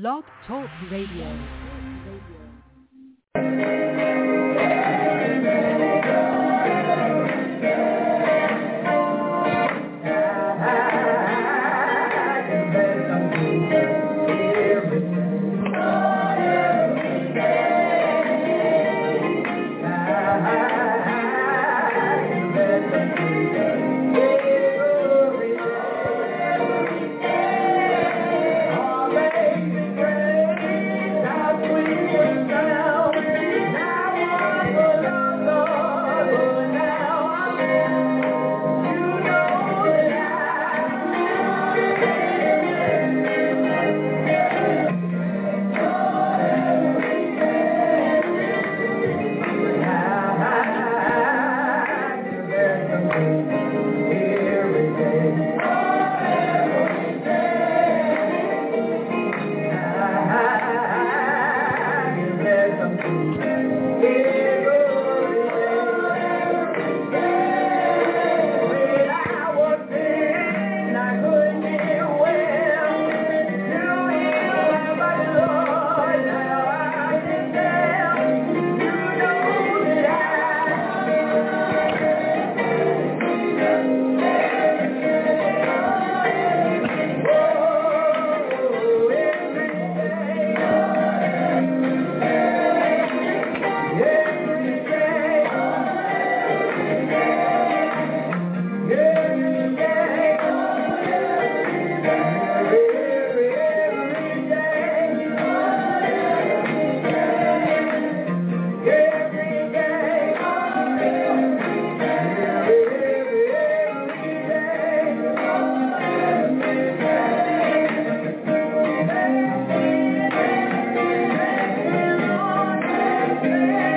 Blog Talk Radio. Yeah.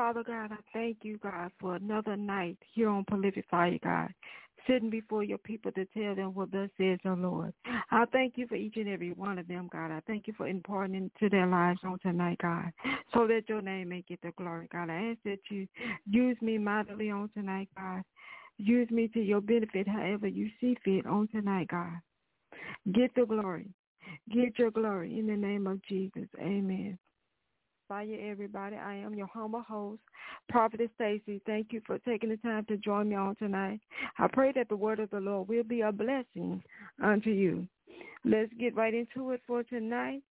Father God, I thank you, God, for another night here on Prolific Fire, God, sitting before your people to tell them what thus says the Lord. I thank you for each and every one of them, God. I thank you for imparting into their lives on tonight, God, so that your name may get the glory, God. I ask that you use me mightily on tonight, God. Use me to your benefit however you see fit on tonight, God. Get the glory. Get your glory in the name of Jesus. Amen. Fire, everybody. I am your humble host, Prophetess Stacy. Thank you for taking the time to join me on tonight. I pray that the word of the Lord will be a blessing unto you. Let's get right into it for tonight.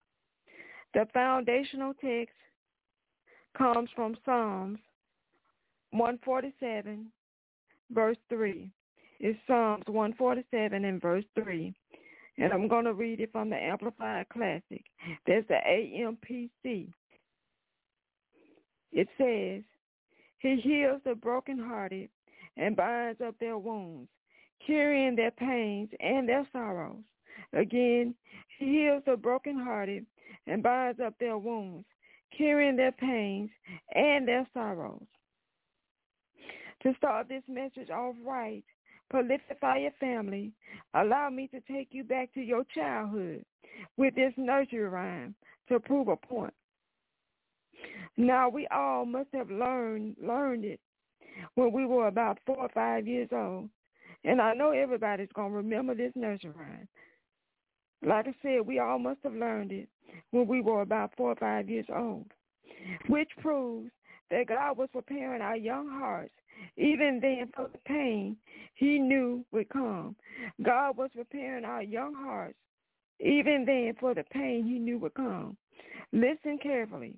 The foundational text comes from Psalms 147, verse 3. It's Psalms 147 and verse 3. And I'm going to read it from the Amplified Classic. There's the AMPC it says, He heals the brokenhearted and binds up their wounds, curing their pains and their sorrows. Again, he heals the brokenhearted and binds up their wounds, curing their pains and their sorrows. To start this message off right, Prolific Fire family, allow me to take you back to your childhood with this nursery rhyme to prove a point. Now we all must have learned learned it when we were about four or five years old. And I know everybody's gonna remember this nursery rhyme. Like I said, we all must have learned it when we were about four or five years old. Which proves that God was preparing our young hearts even then for the pain he knew would come. God was preparing our young hearts even then for the pain he knew would come. Listen carefully.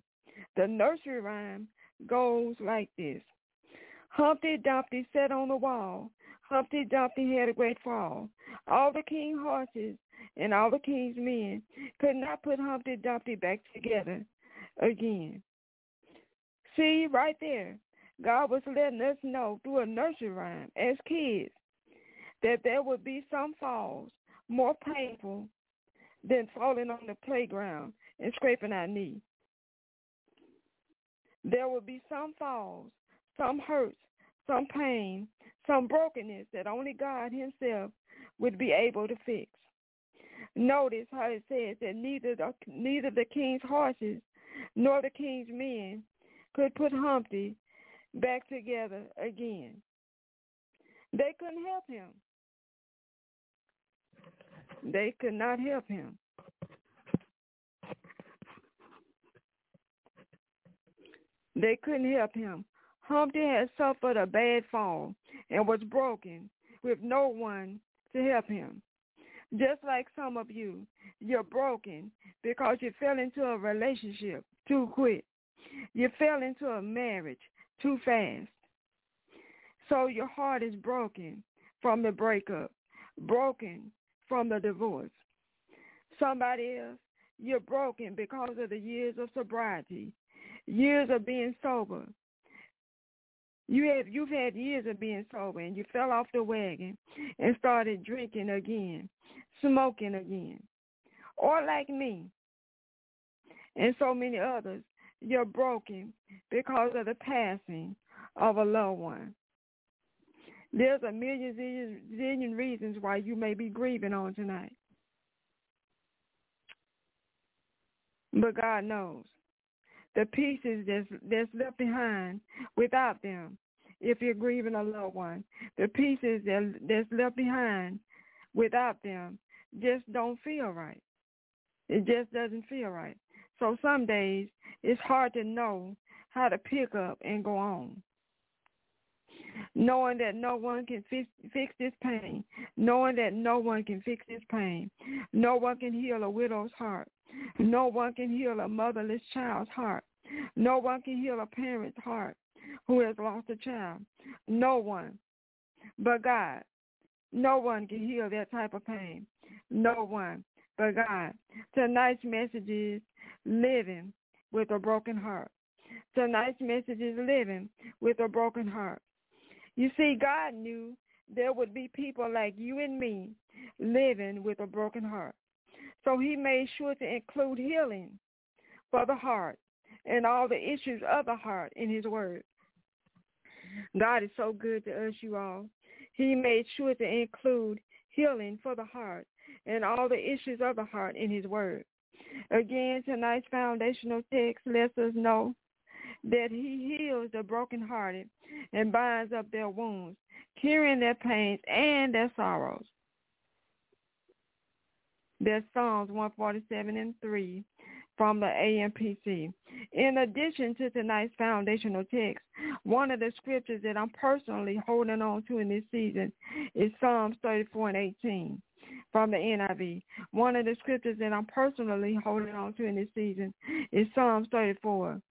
The nursery rhyme goes like this. Humpty Dumpty sat on the wall. Humpty Dumpty had a great fall. All the king's horses and all the king's men could not put Humpty Dumpty back together again. See, right there, God was letting us know through a nursery rhyme as kids that there would be some falls more painful than falling on the playground and scraping our knee. There will be some falls, some hurts, some pain, some brokenness that only God himself would be able to fix. Notice how it says that neither the, neither the king's horses nor the king's men could put Humpty back together again. They couldn't help him. They could not help him. They couldn't help him. Humpty had suffered a bad fall and was broken with no one to help him. Just like some of you, you're broken because you fell into a relationship too quick. You fell into a marriage too fast. So your heart is broken from the breakup, broken from the divorce. Somebody else, you're broken because of the years of sobriety, years of being sober. You have you've had years of being sober and you fell off the wagon and started drinking again, smoking again. Or like me and so many others, you're broken because of the passing of a loved one. There's a million zillion, reasons why you may be grieving on tonight. But God knows the pieces that's, that's left behind without them. If you're grieving a loved one, the pieces that, that's left behind without them just don't feel right. It just doesn't feel right. So some days it's hard to know how to pick up and go on. Knowing that no one can fix, fix this pain, knowing that no one can fix this pain, no one can heal a widow's heart, no one can heal a motherless child's heart, no one can heal a parent's heart who has lost a child, no one but God. No one can heal that type of pain. No one but God. Tonight's message is living with a broken heart. Tonight's message is living with a broken heart. You see, God knew there would be people like you and me living with a broken heart. So he made sure to include healing for the heart and all the issues of the heart in his word. God is so good to us, you all. He made sure to include healing for the heart and all the issues of the heart in his word. Again, tonight's foundational text lets us know that he heals the brokenhearted and binds up their wounds, curing their pains and their sorrows. That's Psalms 147 and 3 from the AMPC. In addition to tonight's foundational text, one of the scriptures that I'm personally holding on to in this season is Psalms 34 and 18 from the NIV. One of the scriptures that I'm personally holding on to in this season is Psalms 34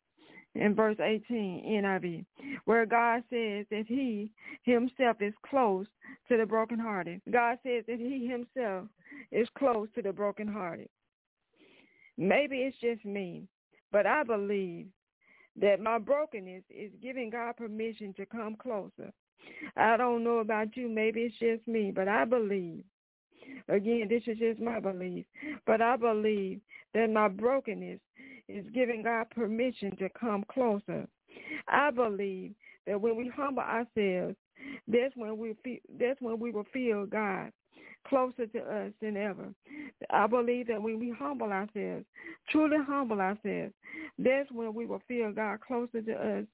in verse 18 NIV, where God says that he himself is close to the brokenhearted. God says that he himself is close to the brokenhearted. Maybe it's just me, but I believe that my brokenness is giving God permission to come closer. I don't know about you. Maybe it's just me, but I believe Again, this is just my belief. But I believe that my brokenness is giving God permission to come closer. I believe that when we humble ourselves, that's when we feel, that's when we will feel God closer to us than ever. I believe that when we humble ourselves, truly humble ourselves, that's when we will feel God closer to us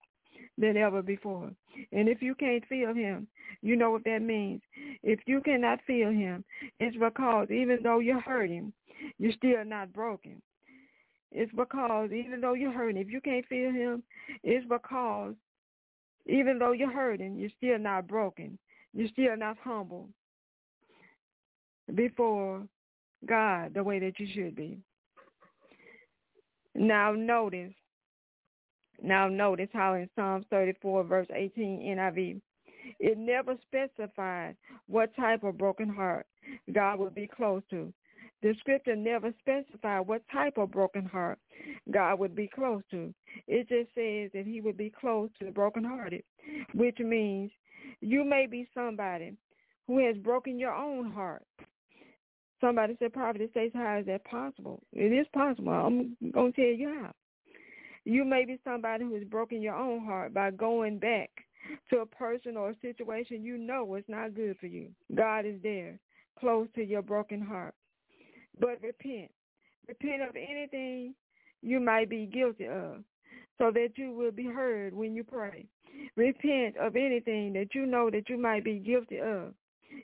than ever before. And if you can't feel him, you know what that means. If you cannot feel him, it's because even though you're hurting, you're still not broken. It's because even though you're hurting, if you can't feel him, it's because even though you're hurting, you're still not broken. You're still not humble before God the way that you should be. Now notice now notice how in Psalms 34 verse 18 NIV, it never specified what type of broken heart God would be close to. The scripture never specified what type of broken heart God would be close to. It just says that he would be close to the brokenhearted, which means you may be somebody who has broken your own heart. Somebody said, Prophetess, how is that possible? It is possible. I'm going to tell you how. You may be somebody who has broken your own heart by going back to a person or a situation you know is not good for you. God is there, close to your broken heart. But repent. Repent of anything you might be guilty of so that you will be heard when you pray. Repent of anything that you know that you might be guilty of.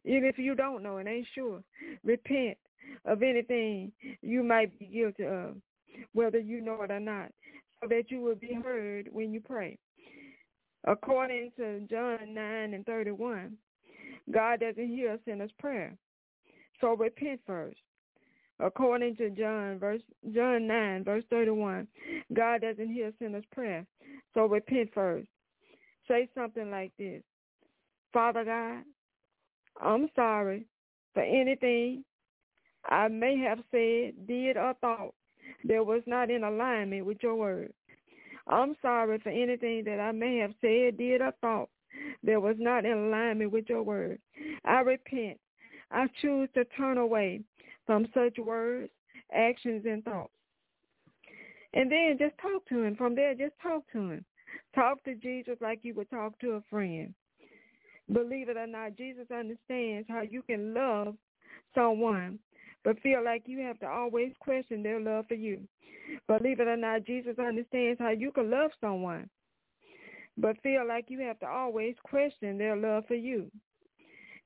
Even if you don't know and ain't sure, repent of anything you might be guilty of, whether you know it or not. so that you will be heard when you pray. According to John 9 and 31, God doesn't hear a sinner's prayer. So repent first. According to John verse John 9 verse 31, God doesn't hear sinner's prayer. So repent first. Say something like this. Father God, I'm sorry for anything I may have said, did, or thought that was not in alignment with your word. I'm sorry for anything that I may have said, did, or thought that was not in alignment with your word. I repent. I choose to turn away from such words, actions, and thoughts. And then just talk to him. From there, just talk to him. Talk to Jesus like you would talk to a friend. Believe it or not, Jesus understands how you can love someone but feel like you have to always question their love for you. Believe it or not, Jesus understands how you can love someone, but feel like you have to always question their love for you.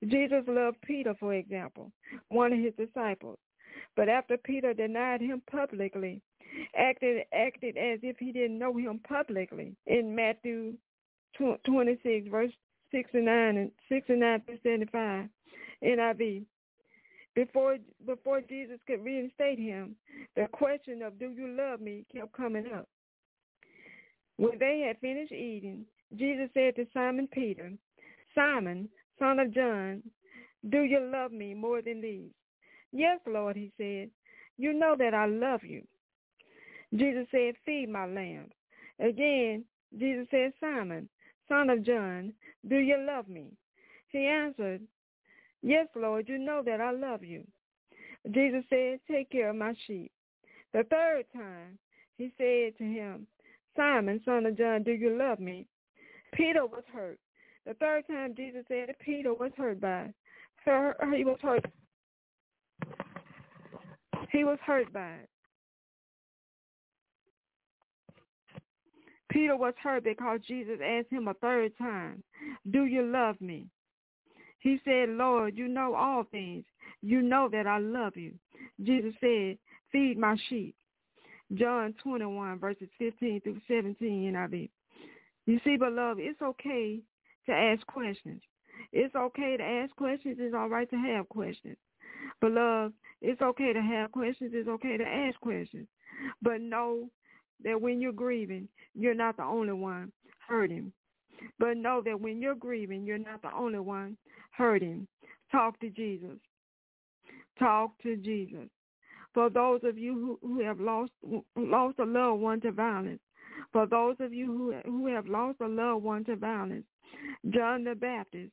Jesus loved Peter, for example, one of his disciples. But after Peter denied him publicly, acted acted as if he didn't know him publicly in Matthew 26, verse 69 and 69 through 75 NIV. Before before Jesus could reinstate him, the question of do you love me kept coming up. When they had finished eating, Jesus said to Simon Peter, Simon, son of John, do you love me more than these? Yes, Lord, he said. You know that I love you. Jesus said, feed my lambs. Again, Jesus said, Simon, son of John, do you love me? He answered, Yes, Lord, you know that I love you. Jesus said, take care of my sheep. The third time, he said to him, Simon, son of John, do you love me? Peter was hurt. The third time Jesus said Peter was hurt by. He was hurt. He was hurt by it. Peter was hurt because Jesus asked him a third time, do you love me? He said, Lord, you know all things. You know that I love you. Jesus said, feed my sheep. John 21, verses 15 through 17 NIV. You see, beloved, it's okay to ask questions. It's okay to ask questions. It's all right to have questions. Beloved, it's okay to have questions. It's okay to ask questions. But know that when you're grieving, you're not the only one hurting. But know that when you're grieving, you're not the only one hurting. Talk to Jesus. Talk to Jesus. For those of you who, who have lost lost a loved one to violence, for those of you who who have lost a loved one to violence, John the Baptist,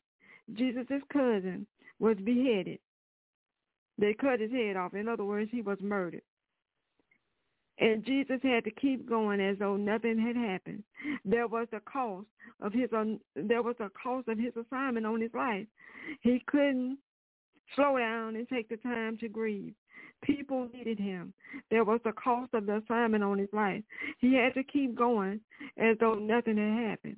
Jesus' cousin, was beheaded. They cut his head off. In other words, he was murdered. And Jesus had to keep going as though nothing had happened. There was a cost of his um, there was a cost of his assignment on his life. He couldn't slow down and take the time to grieve. People needed him. There was a cost of the assignment on his life. He had to keep going as though nothing had happened.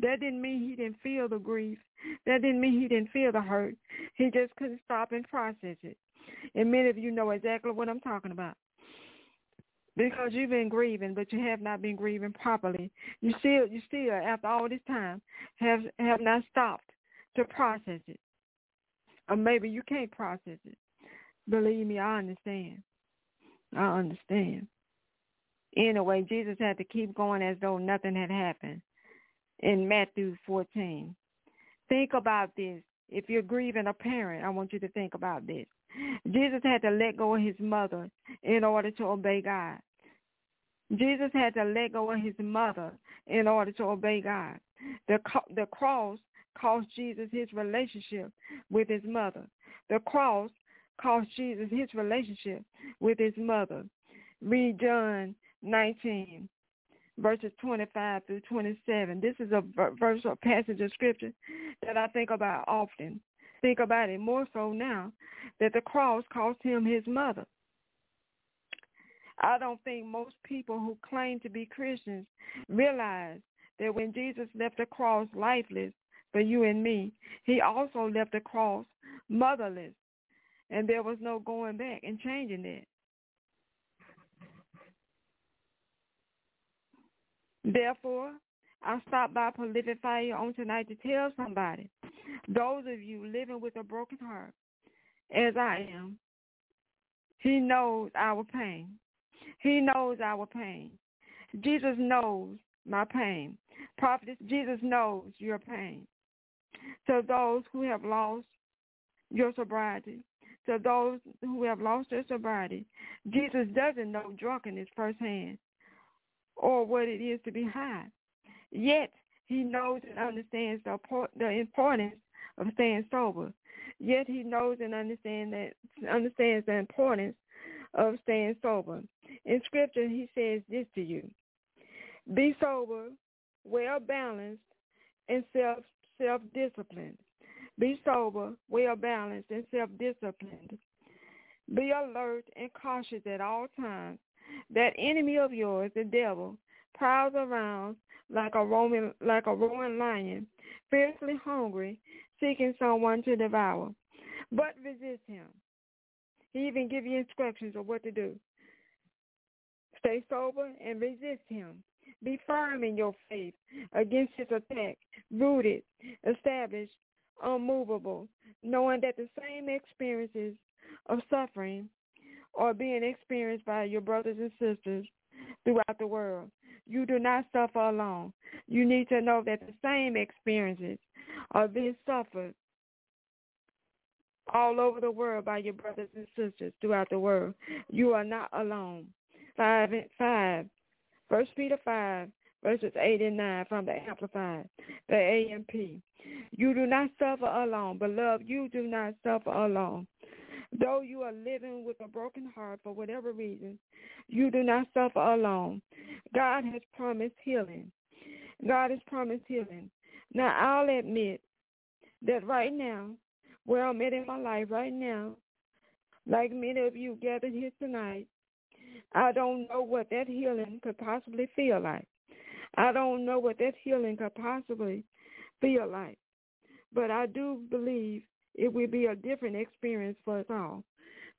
That didn't mean he didn't feel the grief. That didn't mean he didn't feel the hurt. He just couldn't stop and process it. And many of you know exactly what I'm talking about because you've been grieving, but you have not been grieving properly. You still, you still, after all this time, have have not stopped to process it, or maybe you can't process it. Believe me, I understand. I understand. Anyway, Jesus had to keep going as though nothing had happened. In Matthew 14, think about this. If you're grieving a parent, I want you to think about this. Jesus had to let go of his mother in order to obey God. Jesus had to let go of his mother in order to obey God. The, the cross cost Jesus his relationship with his mother. The cross cost Jesus his relationship with his mother. Read John 19, verses 25 through 27. This is a verse or passage of scripture that I think about often. Think about it more so now that the cross cost him his mother. I don't think most people who claim to be Christians realize that when Jesus left the cross lifeless for you and me, he also left the cross motherless. And there was no going back and changing that. Therefore, I stopped by Prolific Fire on tonight to tell somebody, those of you living with a broken heart, as I am, he knows our pain. He knows our pain. Jesus knows my pain. Prophet, Jesus knows your pain. To those who have lost your sobriety, to those who have lost their sobriety, Jesus doesn't know drunkenness firsthand or what it is to be high. Yet he knows and understands the, the importance of staying sober. Yet he knows and understands that understands the importance of staying sober. In scripture he says this to you. Be sober, well balanced, and self self disciplined. Be sober, well balanced, and self disciplined. Be alert and cautious at all times. That enemy of yours, the devil, prowls around like a roaming like a roaring lion, fiercely hungry, seeking someone to devour. But resist him. He even give you instructions of what to do. Stay sober and resist him. Be firm in your faith against his attack, rooted, established, unmovable, knowing that the same experiences of suffering are being experienced by your brothers and sisters throughout the world. You do not suffer alone. You need to know that the same experiences are being suffered all over the world by your brothers and sisters throughout the world. You are not alone. Five and five. First Peter five, verses eight and nine from the Amplified, the AMP. You do not suffer alone. Beloved, you do not suffer alone. Though you are living with a broken heart for whatever reason, you do not suffer alone. God has promised healing. God has promised healing. Now, I'll admit that right now, where I'm at in my life right now, like many of you gathered here tonight, I don't know what that healing could possibly feel like. I don't know what that healing could possibly feel like. But I do believe it will be a different experience for us all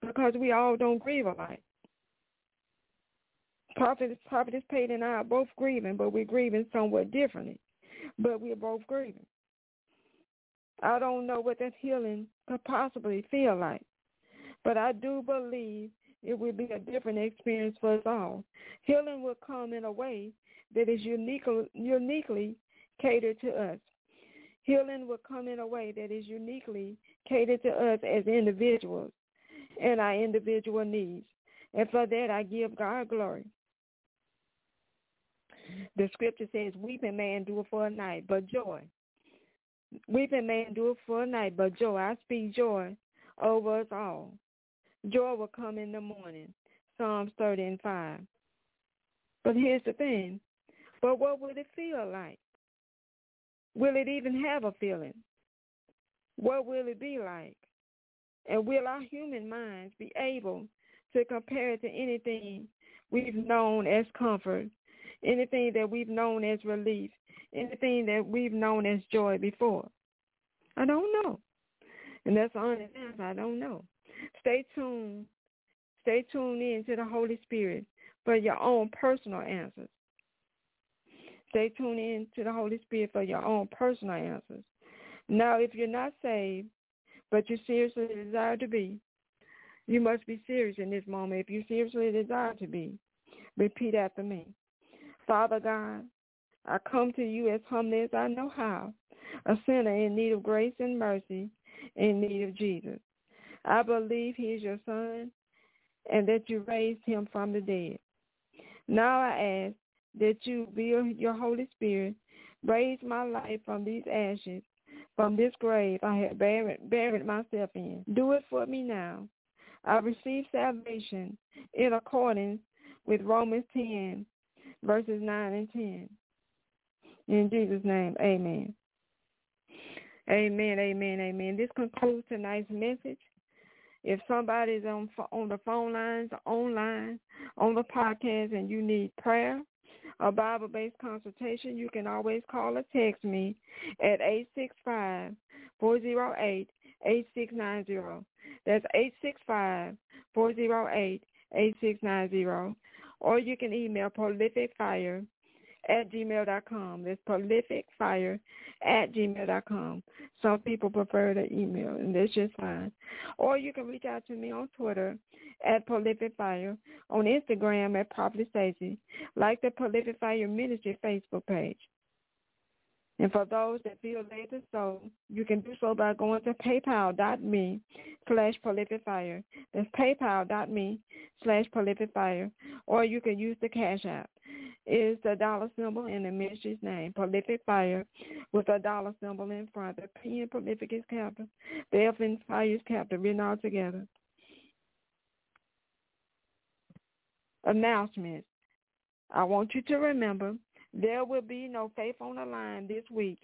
because we all don't grieve alike. Prophet, Prophetess Peyton and I are both grieving, but we're grieving somewhat differently. But we're both grieving. I don't know what that healing could possibly feel like, but I do believe it will be a different experience for us all. Healing will come in a way that is uniquely, uniquely catered to us. Healing will come in a way that is uniquely catered to us as individuals and our individual needs. And for that, I give God glory. The scripture says, weeping may endure for a night, but joy. Weeping may endure for a night, but joy. I speak joy over us all. Joy will come in the morning. Psalms 30 and 5. But here's the thing. But what would it feel like? Will it even have a feeling? What will it be like? And will our human minds be able to compare it to anything we've known as comfort, anything that we've known as relief, anything that we've known as joy before? I don't know. And that's the honest answer. I don't know. Stay tuned. Stay tuned in to the Holy Spirit for your own personal answers. Stay tuned in to the Holy Spirit for your own personal answers. Now, if you're not saved, but you seriously desire to be, you must be serious in this moment. If you seriously desire to be, repeat after me. Father God, I come to you as humbly as I know how, a sinner in need of grace and mercy, in need of Jesus. I believe he is your son and that you raised him from the dead. Now I ask that you, via your Holy Spirit, raise my life from these ashes, from this grave I have buried, buried myself in. Do it for me now. I receive salvation in accordance with Romans 10, verses 9 and 10. In Jesus' name, amen. Amen, amen, amen. This concludes tonight's message. If somebody's on on the phone lines, online, on the podcast, and you need prayer, a Bible-based consultation, you can always call or text me at 865-408-8690. That's 865-408-8690. Or you can email prolificfire at gmail.com. That's prolific fire at gmail.com. Some people prefer the email, and that's just fine. Or you can reach out to me on Twitter at prolificfire, on Instagram at Prophet Stacy, like the Prolific Fire Ministry Facebook page. And for those that feel led to sow, you can do so by going to paypal.me slash prolificfire. That's paypal.me slash prolificfire. Or you can use the Cash App. It's the dollar symbol in the ministry's name, Prolific Fire, with a dollar symbol in front. The P in Prolific is capital. The F in Fire is capital, written all together. Announcements. I want you to remember there will be no Faith on the Line this week.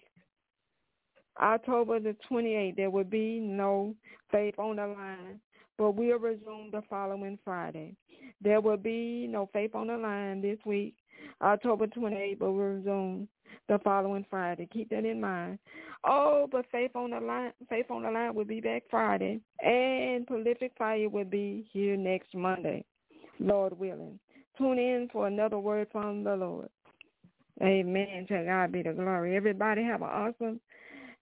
October the 28th, there will be no Faith on the Line, but we'll resume the following Friday. There will be no Faith on the Line this week, October 28th, but we'll resume the following Friday. Keep that in mind. Oh, but Faith on the Line, Faith on the Line will be back Friday, and Prolific Fire will be here next Monday, Lord willing. Tune in for another word from the Lord. Amen. To God be the glory. Everybody have an awesome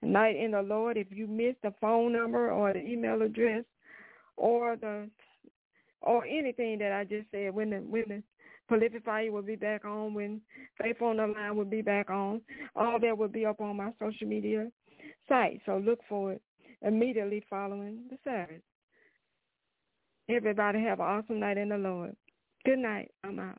night in the Lord. If you missed the phone number or the email address or the or anything that I just said, when the when the will be back on, when Faith on the Line will be back on, all that will be up on my social media site. So look for it immediately following the service. Everybody have an awesome night in the Lord. Good night. I'm out.